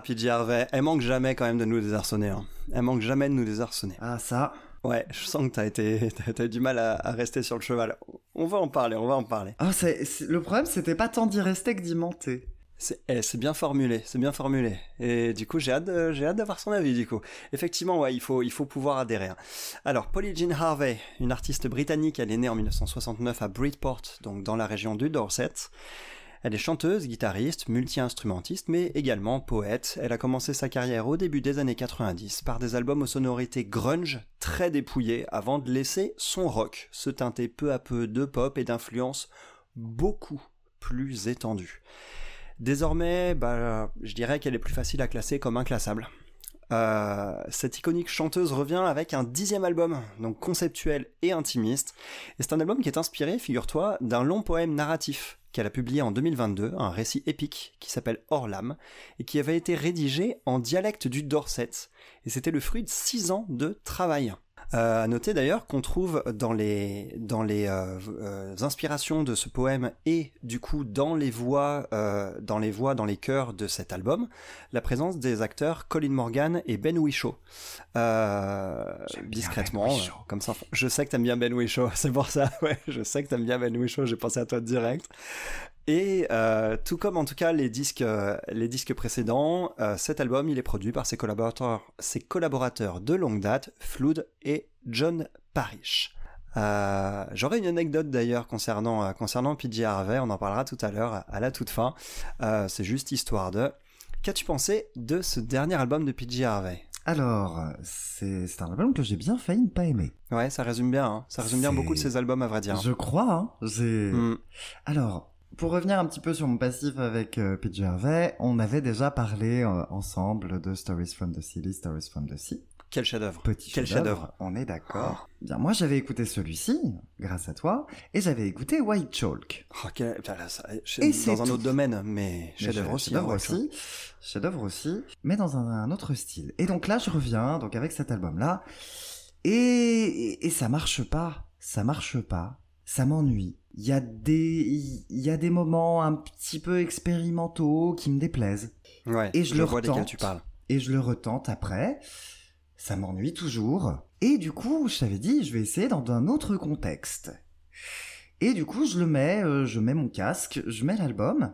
PJ Harvey, elle manque jamais quand même de nous désarçonner. Hein. Elle manque jamais de nous désarçonner. Ah ça, Ouais, je sens que t'as été, (laughs) t'as, du mal à, à rester sur le cheval. On va en parler, on va en parler. ah, le problème c'était pas tant d'y rester que d'y monter. C'est, eh, c'est bien formulé, c'est bien formulé. Et du coup, j'ai hâte, j'ai hâte d'avoir son avis, du coup. Effectivement, ouais, il faut, il faut pouvoir adhérer. hein. Alors, Polly Jean Harvey, une artiste britannique, elle est née en 1969 à Bridport, donc dans la région du Dorset. Elle est chanteuse, guitariste, multi-instrumentiste, mais également poète. Elle a commencé sa carrière au début des années 90 par des albums aux sonorités grunge très dépouillés avant de laisser son rock se teinter peu à peu de pop et d'influences beaucoup plus étendues. Désormais, bah, je dirais qu'elle est plus facile à classer comme inclassable. Euh, cette iconique chanteuse revient avec un dixième album, donc conceptuel et intimiste. Et c'est un album qui est inspiré, figure-toi, d'un long poème narratif qu'elle a publié en 2022, un récit épique qui s'appelle Orlam, et qui avait été rédigé en dialecte du Dorset. Et c'était le fruit de six ans de travail. Euh, à noter d'ailleurs qu'on trouve dans les dans les euh, euh, inspirations de ce poème et du coup dans les voix euh, dans les voix dans les chœurs de cet album la présence des acteurs Colin Morgan et Ben Whishaw euh, discrètement Ben Whishaw. comme ça je sais que t'aimes bien Ben Whishaw (laughs) c'est pour ça ouais je sais que t'aimes bien Ben Whishaw j'ai pensé à toi direct et euh, tout comme en tout cas les disques, euh, les disques précédents, euh, cet album il est produit par ses collaborateurs, ses collaborateurs de longue date, Flood et John Parrish. J'aurais une anecdote d'ailleurs concernant concernant PJ Harvey, on en parlera tout à l'heure à la toute fin. C'est juste histoire de. Qu'as-tu pensé de ce dernier album de PJ Harvey? Alors, c'est un album que j'ai bien failli ne pas aimer. Ouais, ça résume bien. hein. Ça résume bien beaucoup de ses albums à vrai dire. Je crois, hein. J'ai... Hmm. Alors, pour revenir un petit peu sur mon passif avec euh, PJ Harvey, on avait déjà parlé euh, ensemble de Stories from the City, Stories from the Sea. Quel chef-d'œuvre. Petit Quel chef-d'œuvre, on est d'accord. Bien, moi j'avais écouté celui-ci, grâce à toi, et j'avais écouté White Chalk. Oh, quel- là, ça- Et c'est dans un tout. autre domaine, mais chef-d'œuvre aussi. Chef-d'œuvre hein, aussi. Chef-d'œuvre aussi, mais dans un, un autre style. Et donc là, je reviens, donc avec cet album-là, et, et, et ça marche pas. Ça marche pas. Ça m'ennuie. Il y a des, il y a des moments un petit peu expérimentaux qui me déplaisent. Ouais, Et je le vois retente. tu parles. Et je le retente après. Ça m'ennuie toujours. Et du coup, je t'avais dit, je vais essayer dans un autre contexte. Et du coup, je le mets, euh, je mets mon casque, je mets l'album.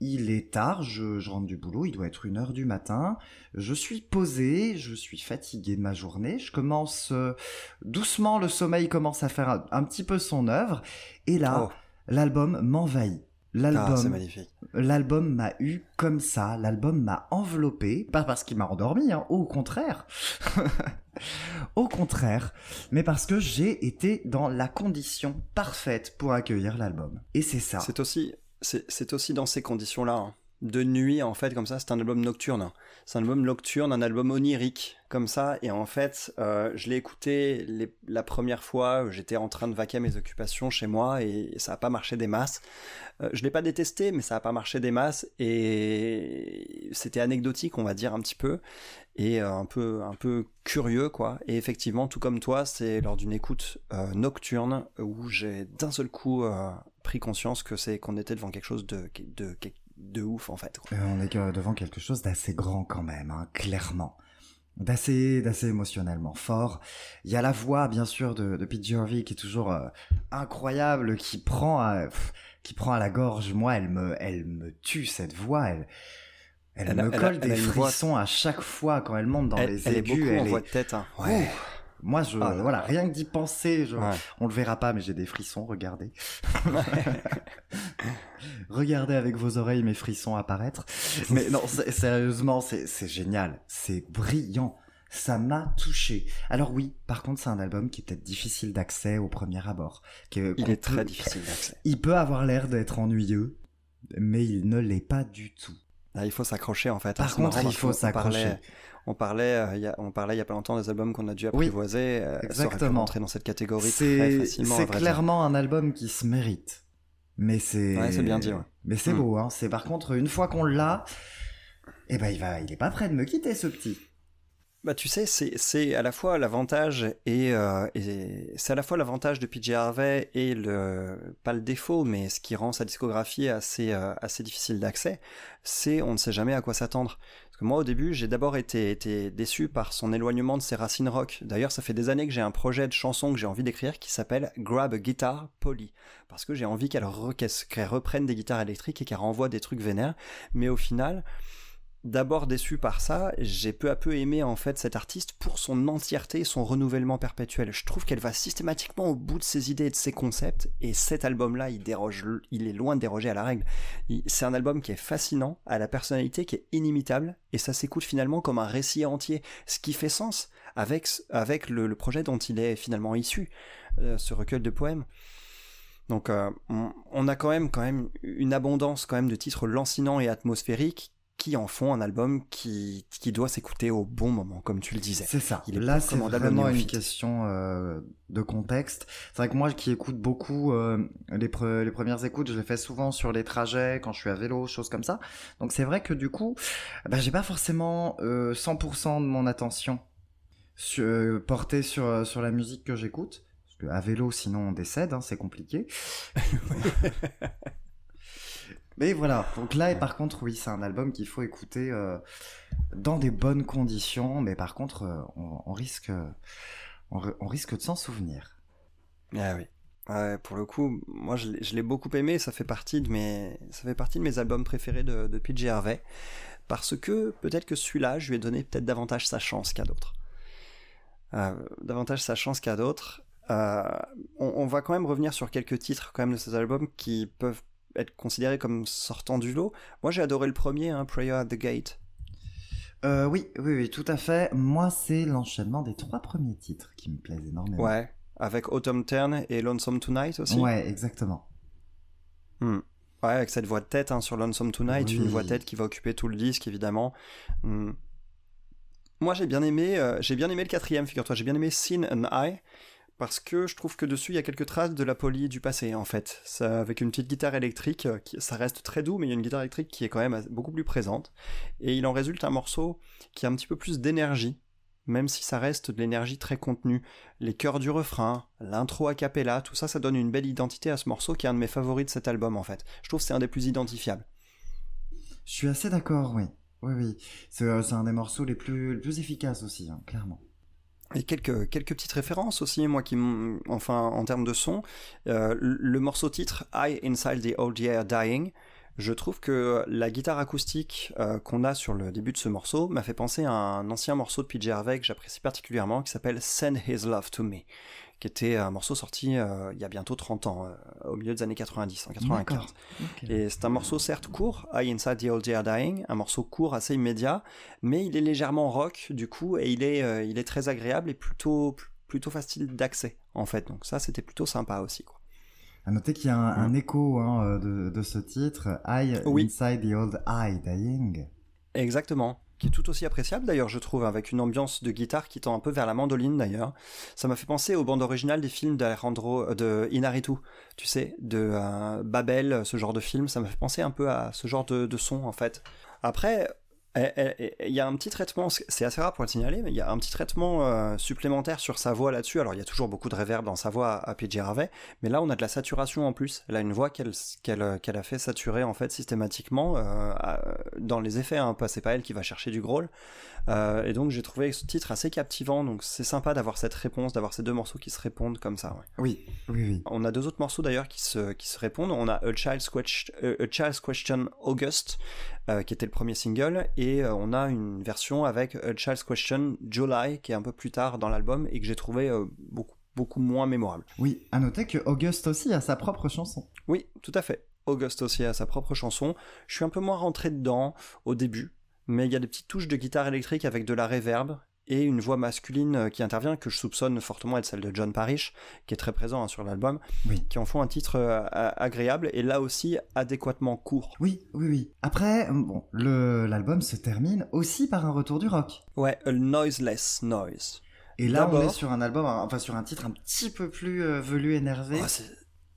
Il est tard, je, je rentre du boulot, il doit être une heure du matin. Je suis posé, je suis fatigué de ma journée. Je commence euh, doucement, le sommeil commence à faire un, un petit peu son œuvre. Et là, Oh, l'album m'envahit. ah, c'est L'album magnifique. L'album m'a eu comme ça, l'album m'a enveloppé, pas parce qu'il m'a endormi, hein, au contraire. (laughs) au contraire, mais parce que j'ai été dans la condition parfaite pour accueillir l'album. Et c'est ça. C'est aussi, c'est aussi dans ces conditions-là. hein. De nuit, en fait, comme ça, c'est un album nocturne. C'est un album nocturne, un album onirique, comme ça. Et en fait, euh, je l'ai écouté la première fois, j'étais en train de vaquer mes occupations chez moi et ça n'a pas marché des masses. Euh, je l'ai pas détesté, mais ça n'a pas marché des masses. Et c'était anecdotique, on va dire, un petit peu. Et euh, un peu, un peu curieux, quoi. Et effectivement, tout comme toi, c'est lors d'une écoute euh, nocturne où j'ai d'un seul coup pris conscience que c'est qu'on était devant quelque chose de, de, de, ouf, en fait. quoi. Euh, on est devant quelque chose d'assez grand quand même, hein, clairement. D'assez, d'assez émotionnellement fort. Il y a la voix, bien sûr, de, de Pete Harvey qui est toujours euh, incroyable, qui prend, à, pff, qui prend à la gorge. Moi, elle me, elle me tue cette voix. Elle, elle, Elle a- me elle colle elle des voix- frissons à chaque fois quand elle monte dans Elle, les elle est aigus. beaucoup en elle voix de tête. hein. Ouh. Moi, je, Ah là voilà, là. rien que d'y penser, je, Ouais. on le verra pas, mais j'ai des frissons, regardez. (laughs) regardez avec vos oreilles mes frissons apparaître. Mais non, sérieusement, c'est génial. C'est brillant. Ça m'a touché. Alors oui, par contre, c'est un album qui est peut-être difficile d'accès au premier abord. Il est très peut- difficile d'accès. Il peut avoir l'air d'être ennuyeux, mais il ne l'est pas du tout. Là, il faut s'accrocher, en fait. Par contre, il faut s'accrocher. On parlait, euh, il y a, on parlait il y a pas longtemps des albums qu'on a dû Oui, apprivoiser. euh, pu exactement. rentrer dans cette catégorie très facilement. c'est dire. clairement un album qui se mérite. Mais c'est. Ouais, c'est bien dit, ouais. Mais c'est Mm. beau, hein. C'est par contre, une fois qu'on l'a, eh ben, il va, il est pas prêt de me quitter, ce petit. Bah tu sais, c'est c'est à la fois l'avantage et, euh, et c'est à la fois l'avantage de PJ Harvey et le pas le défaut, mais ce qui rend sa discographie assez euh, assez difficile d'accès, c'est on ne sait jamais à quoi s'attendre. Que moi au début, j'ai d'abord été déçu par son éloignement de ses racines rock. D'ailleurs, ça fait des années que j'ai un projet de chanson que j'ai envie d'écrire qui s'appelle Grab a Guitar Polly, parce que j'ai envie qu'elle reprenne des guitares électriques et qu'elle renvoie des trucs vénères. Mais au final, d'abord déçu par ça, j'ai peu à peu aimé en fait cette artiste pour son entièreté, son renouvellement perpétuel. Je trouve qu'elle va systématiquement au bout de ses idées et de ses concepts, et cet album-là, il est loin de déroger à la règle. C'est un album qui est fascinant, à la personnalité qui est inimitable, et ça s'écoute finalement comme un récit entier, ce qui fait sens avec, le projet dont il est finalement issu, euh, ce recueil de poèmes. Donc euh, on, on a quand même, quand même une abondance quand même de titres lancinants et atmosphériques qui en font un album qui, qui doit s'écouter au bon moment, comme tu le disais. C'est ça. Il est Là, c'est vraiment une question euh, de contexte. C'est vrai que moi, qui écoute beaucoup euh, les, pre- les premières écoutes, je les fais souvent sur les trajets, quand je suis à vélo, choses comme ça. Donc c'est vrai que du coup, bah, j'ai pas forcément euh, 100% de mon attention sur, euh, portée sur euh, sur la musique que j'écoute. Parce que à vélo, sinon on décède, hein, c'est compliqué. (laughs) (laughs) Mais voilà, donc là, et par contre, oui, c'est un album qu'il faut écouter euh, dans des bonnes conditions, mais par contre, euh, on, on risque, on, ri- on risque de s'en souvenir. Ah oui. Ouais, pour le coup, moi je l'ai- je l'ai beaucoup aimé, ça fait partie de mes, ça fait partie de mes albums préférés de, de PJ Harvey, parce que peut-être que celui-là, je lui ai donné peut-être davantage sa chance qu'à d'autres. Euh, davantage sa chance qu'à d'autres. Euh, on, on va quand même revenir sur quelques titres quand même de cet album qui peuvent être considérés comme sortant du lot. Moi j'ai adoré le premier, hein, Prayer at the Gate. Euh, oui, oui, oui, tout à fait. Moi, c'est l'enchaînement des trois premiers titres qui me plaisent énormément. Ouais, avec Autumn Turn et Lonesome Tonight aussi. Ouais, exactement. Hmm. Ouais, avec cette voix de tête hein, sur Lonesome Tonight, Oui. une voix de tête qui va occuper tout le disque évidemment. Hmm. Moi j'ai bien aimé, euh, j'ai bien aimé le quatrième, figure-toi, j'ai bien aimé Sin and I parce que je trouve que dessus il y a quelques traces de la poly du passé en fait. Avec une petite guitare électrique, euh, ça reste très doux, mais il y a une guitare électrique qui est quand même beaucoup plus présente. Et il en résulte un morceau qui a un petit peu plus d'énergie, même si ça reste de l'énergie très contenue. Les chœurs du refrain, l'intro a cappella, tout ça, ça donne une belle identité à ce morceau qui est un de mes favoris de cet album en fait. Je trouve que c'est un des plus identifiables. Je suis assez d'accord, oui. Oui, oui. C'est euh, un des morceaux les plus, plus efficaces aussi, hein, clairement. Et quelques, quelques petites références aussi, moi qui, enfin, en termes de son. Euh, le le morceau titre I Inside the Old Year Dying, je trouve que la guitare acoustique euh, qu'on a sur le début de ce morceau m'a fait penser à un ancien morceau de PJ Harvey que j'apprécie particulièrement qui s'appelle Send His Love to Me, qui était un morceau sorti euh, il y a bientôt 30 ans, euh, au milieu des années 90, en 95. D'accord. Ok. Et c'est un morceau certes court, I Inside the Old Year Dying, un morceau court assez immédiat, mais il est légèrement rock du coup et il est, euh, il est très agréable et plutôt, plutôt facile d'accès en fait. Donc ça c'était plutôt sympa aussi. Quoi. À noter qu'il y a un, un écho hein, de, de ce titre, I Oui. Inside the Old Eye Dying. Exactement. Qui est tout aussi appréciable d'ailleurs, je trouve, avec une ambiance de guitare qui tend un peu vers la mandoline d'ailleurs. Ça m'a fait penser aux bandes originales des films d'Alejandro, euh, de Inaritu, tu sais, de euh, Babel, ce genre de film. Ça m'a fait penser un peu à ce genre de, de son en fait. Après, il y a un petit traitement, c'est assez rare pour le signaler, mais il y a un petit traitement euh, supplémentaire sur sa voix là-dessus. Alors il y a toujours beaucoup de reverb dans sa voix à, PJ Harvey, mais là on a de la saturation en plus. Elle a une voix qu'elle qu'elle a fait saturer en fait systématiquement euh, dans les effets. Hein, c'est pas elle qui va chercher du growl. Euh, et donc j'ai trouvé ce titre assez captivant. Donc c'est sympa d'avoir cette réponse, d'avoir ces deux morceaux qui se répondent comme ça. ouais. Oui, oui, oui. On a deux autres morceaux d'ailleurs qui se, qui se répondent. On a A Child's Question, A Child's Question August, euh, qui était le premier single, et euh, on a une version avec A Child's Question July, qui est un peu plus tard dans l'album et que j'ai trouvé euh, beaucoup, beaucoup moins mémorable. Oui, à noter que Auguste aussi a sa propre chanson. Oui, tout à fait. August aussi a sa propre chanson. Je suis un peu moins rentré dedans au début, mais il y a des petites touches de guitare électrique avec de la reverb et une voix masculine euh, qui intervient, que je soupçonne fortement être celle de John Parrish, qui est très présent hein, sur l'album, Oui. qui en font un titre euh, agréable et là aussi adéquatement court. Oui, oui, oui. Après, bon, le l'album se termine aussi par un retour du rock. Ouais, a noiseless noise. Et là, on est sur un album, enfin sur un titre un petit peu plus euh, velu, énervé Oh, c'est-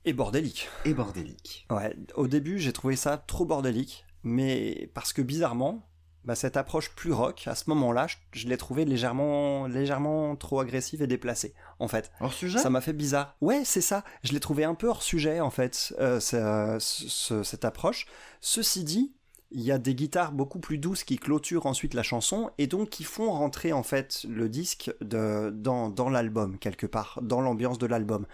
et bordélique. et bordélique. Ouais, au début, j'ai trouvé ça trop bordélique, mais parce que bizarrement, bah, cette approche plus rock, à ce moment-là, je, je l'ai trouvé légèrement, légèrement trop agressive et déplacée, en fait. Hors sujet? Ça m'a fait bizarre. Ouais, c'est ça. Je l'ai trouvé un peu hors sujet, en fait, euh, ce- ce- cette approche. Ceci dit, il y a des guitares beaucoup plus douces qui clôturent ensuite la chanson et donc qui font rentrer en fait le disque de, dans, dans l'album quelque part, dans l'ambiance de l'album.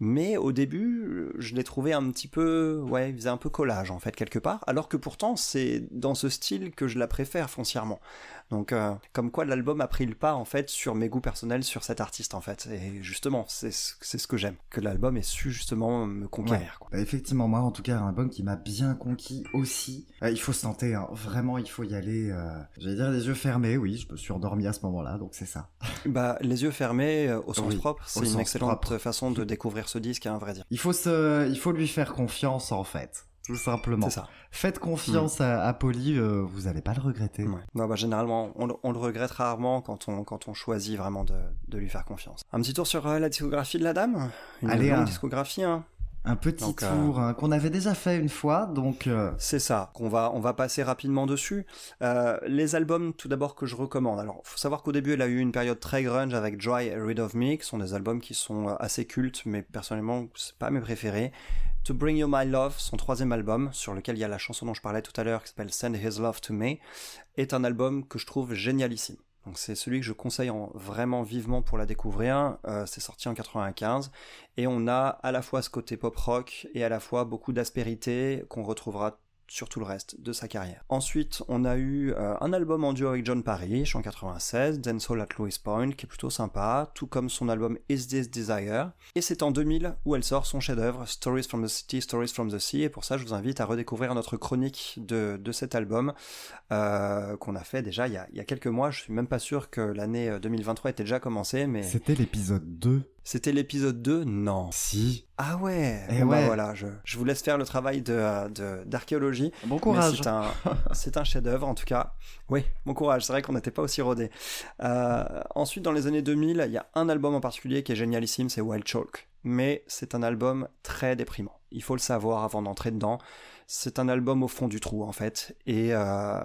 Mais au début, je l'ai trouvé un petit peu, ouais, il faisait un peu collage en fait quelque part, alors que pourtant c'est dans ce style que je la préfère foncièrement. Donc euh, comme quoi l'album a pris le pas en fait sur mes goûts personnels sur cet artiste en fait. Et justement, c'est ce c'est ce que j'aime, que l'album ait su justement me conquérir. quoi. Bah, effectivement, moi, en tout cas, un album qui m'a bien conquis aussi. Euh, il faut se tenter, hein. vraiment, il faut y aller. Euh... J'allais dire les yeux fermés, oui, je me suis endormi à ce moment-là, donc c'est ça. Bah les yeux fermés au sens Oui, propre, c'est une excellente propre. façon de découvrir ce disque à un vrai dire. Il faut se, il faut lui faire confiance en fait. tout simplement. C'est ça. Faites confiance à, à Polly, euh, vous allez pas le regretter. Ouais. Non, bah, généralement, on, le- on le regrette rarement quand on, quand on choisit vraiment de, de lui faire confiance. Un petit tour sur euh, la discographie de la dame Une Allez, longue un- discographie, hein. Un petit Donc, euh, tour hein, qu'on avait déjà fait une fois, donc euh, C'est ça, qu'on va, on va passer rapidement dessus. Euh, les albums, tout d'abord, que je recommande. Alors, faut savoir qu'au début, elle a eu une période très grunge avec Dry et Rid of Me, qui sont des albums qui sont assez cultes, mais personnellement, c'est pas mes préférés. To Bring You My Love, son troisième album, sur lequel il y a la chanson dont je parlais tout à l'heure, qui s'appelle Send His Love to Me, est un album que je trouve génialissime. Donc c'est celui que je conseille en- vraiment vivement pour la découvrir. Euh, c'est sorti en 95 et on a à la fois ce côté pop rock et à la fois beaucoup d'aspérité qu'on retrouvera sur tout le reste de sa carrière. Ensuite, on a eu euh, un album en duo avec John Parrish en 96, Dancehall at Louis Point, qui est plutôt sympa, tout comme son album Is This Desire. Et c'est en 2000 où elle sort son chef-d'œuvre Stories from the City, Stories from the Sea. Et pour ça, je vous invite à redécouvrir notre chronique de, de cet album euh, qu'on a fait déjà il y a, il y a quelques mois. Je suis même pas sûr que l'année euh, 2023 était déjà commencée, mais c'était l'épisode 2. C'était l'épisode 2 Non. Si. Ah ouais. Eh Bon, bah voilà, je, je vous laisse faire le travail de, d'archéologie. Bon courage. c'est un, (laughs) c'est un chef-d'œuvre en tout cas. Oui, bon courage. C'est vrai qu'on n'était pas aussi rodé. Euh, ensuite, dans les années 2000, il y a un album en particulier qui est génialissime, c'est Wild Chalk. Mais c'est un album très déprimant. Il faut le savoir avant d'entrer dedans. C'est un album au fond du trou en fait. Et euh,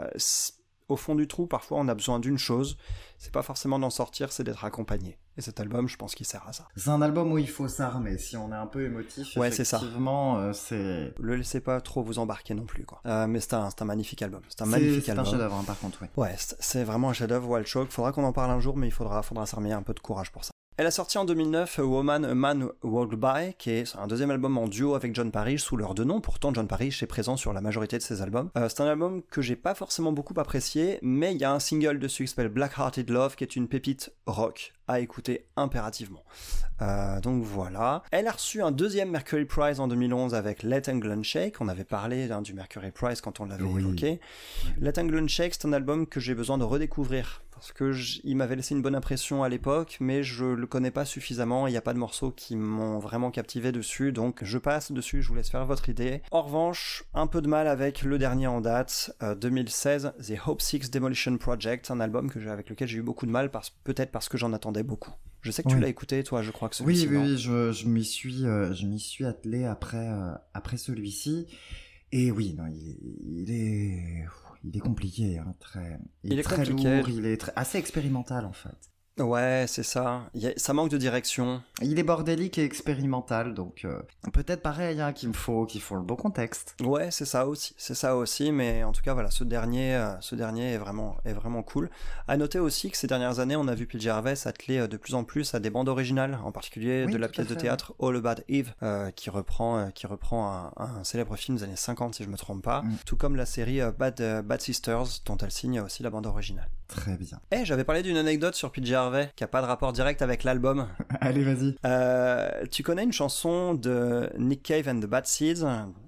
au fond du trou, parfois, on a besoin d'une chose. C'est pas forcément d'en sortir, c'est d'être accompagné. Et cet album, je pense qu'il sert à ça. C'est un album où il faut s'armer. Si on est un peu émotif, Ouais, c'est ça. effectivement, euh, c'est. Le laissez pas trop vous embarquer non plus, quoi. Euh, mais c'est un, magnifique album. C'est un magnifique c'est un album. chef-d'œuvre, hein, par contre, oui. Ouais, c'est vraiment un chef-d'œuvre, Wild Chalk. Faudra qu'on en parle un jour, mais il faudra, faudra s'armer un peu de courage pour ça. Elle a sorti en 2009 A Woman, A Man Walked By, qui est un deuxième album en duo avec John Parrish sous leurs deux noms. Pourtant, John Parrish est présent sur la majorité de ses albums. Euh, c'est un album que j'ai pas forcément beaucoup apprécié, mais il y a un single dessus qui s'appelle Black Hearted Love, qui est une pépite rock à écouter impérativement. Euh, donc voilà. Elle a reçu un deuxième Mercury Prize en 2011 avec Let England Shake. On avait parlé hein, du Mercury Prize quand on l'avait Oui. évoqué. Let England Shake, c'est un album que j'ai besoin de redécouvrir parce que il m'avait laissé une bonne impression à l'époque, mais je le connais pas suffisamment. Il n'y a pas de morceaux qui m'ont vraiment captivé dessus, donc je passe dessus. Je vous laisse faire votre idée. En revanche, un peu de mal avec le dernier en date, euh, 2016, The Hope Six Demolition Project, un album que avec lequel j'ai eu beaucoup de mal, peut-être parce que j'en attendais beaucoup. Je sais que tu Oui. l'as écouté, toi, je crois que Oui, celui-ci. oui, oui, je, je m'y suis, euh, je m'y suis attelé après, euh, après celui-ci. Et oui, non, il, il est, il est compliqué, hein, très, il, Il est, très compliqué. lourd, il est très- assez expérimental en fait. Ouais, c'est ça. A- ça manque de direction. Il est bordélique et expérimental, donc euh, peut-être pareil, hein, qu'il me faut, qu'il faut le bon contexte. Ouais, c'est ça aussi, c'est ça aussi, mais en tout cas voilà, ce dernier, euh, ce dernier est vraiment, est vraiment cool. À noter aussi que ces dernières années, on a vu PJ Harvey s'atteler euh, de plus en plus à des bandes originales, en particulier Oui, de la pièce de théâtre All About Eve, euh, qui reprend, qui reprend un, un célèbre film des années 50 si je me trompe pas, Mm. tout comme la série Bad, Bad Sisters, dont elle signe aussi la bande originale. Très bien. Eh, j'avais parlé d'une anecdote sur PJ Harvey qui a pas de rapport direct avec l'album. (laughs) Allez, vas-y. Euh, tu connais une chanson de Nick Cave and the Bad Seeds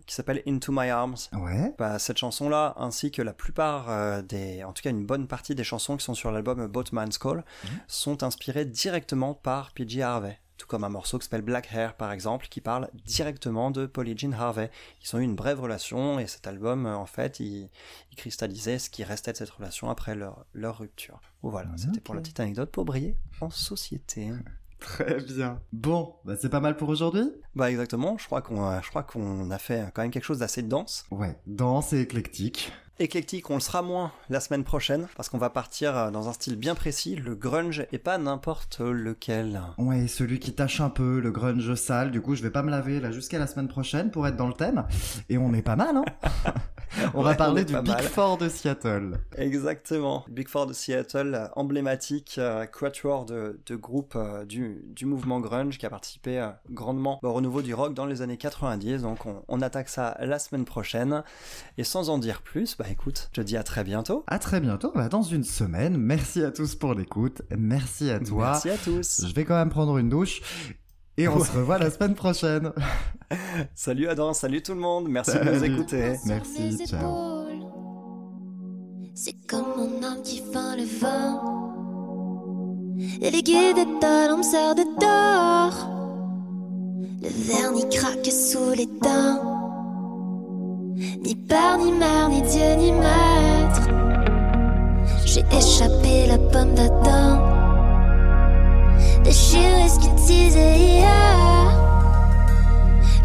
qui s'appelle Into My Arms? Ouais. bah, cette chanson-là, ainsi que la plupart euh, des, en tout cas une bonne partie des chansons qui sont sur l'album Boatman's Call, sont inspirées directement par PJ Harvey. Tout comme un morceau qui s'appelle Black Hair, par exemple, qui parle directement de Polly Jean Harvey. Ils ont eu une brève relation et cet album, euh, en fait, il, il cristallisait ce qui restait de cette relation après leur, leur rupture. Voilà, c'était pour la petite anecdote pour briller en société. (laughs) Très bien. Bon, bah, c'est pas mal pour aujourd'hui. Bah exactement, je crois qu'on a, je crois qu'on a fait quand même quelque chose d'assez dense. Ouais, dense et éclectique. Éclectique, on le sera moins la semaine prochaine, parce qu'on va partir euh, dans un style bien précis, le grunge, et pas n'importe lequel. Ouais, celui qui tâche un peu, le grunge sale. Du coup, je vais pas me laver là jusqu'à la semaine prochaine pour être dans le thème. Et on est pas mal, hein (laughs) On va Ouais, parler du Big mal. Four de Seattle. Exactement. Big Four de Seattle, emblématique euh, quatuor de, de groupe euh, du, du mouvement grunge qui a participé euh, grandement au renouveau du rock dans les années 90. Donc on, on attaque ça la semaine prochaine. Et sans en dire plus, bah écoute, je te dis à très bientôt. À très bientôt, bah, dans une semaine. Merci à tous pour l'écoute. Merci à toi. Merci à tous. Je vais quand même prendre une douche. Et on Ouais. se revoit la semaine prochaine. (laughs) Salut Adam, salut tout le monde. Merci de nous écouter. Merci, ciao. C'est comme mon âme qui feint le vent. Sert de d'or. Le vernis craque sous les dents. Ni père, ni mère, ni Dieu, ni maître. J'ai échappé la pomme d'Adam. Déchiré ce qu'il disait hier.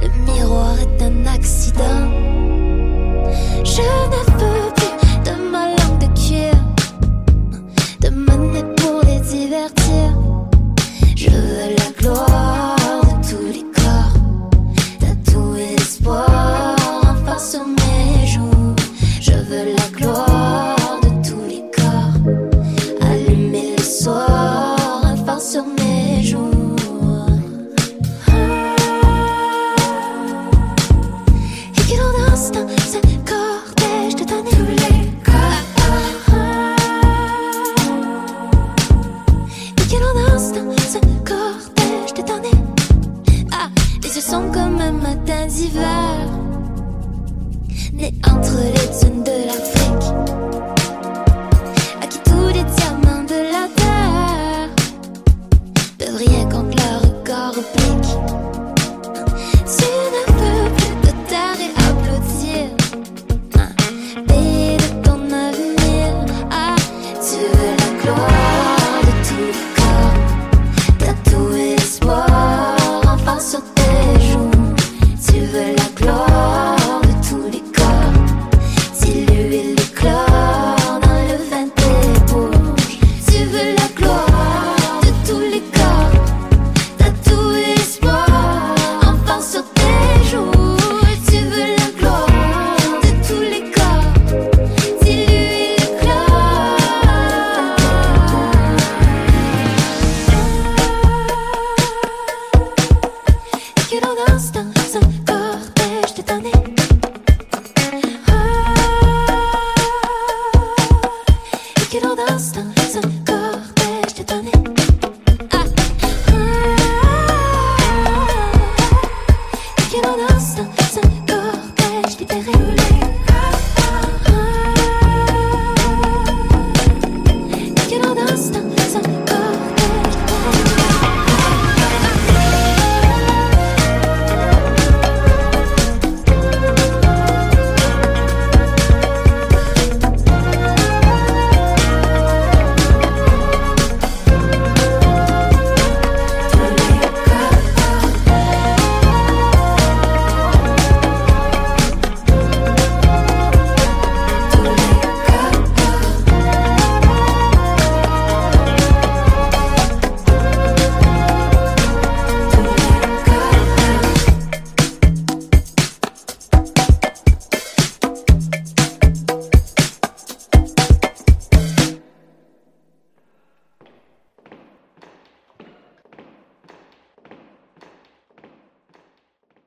Le miroir est un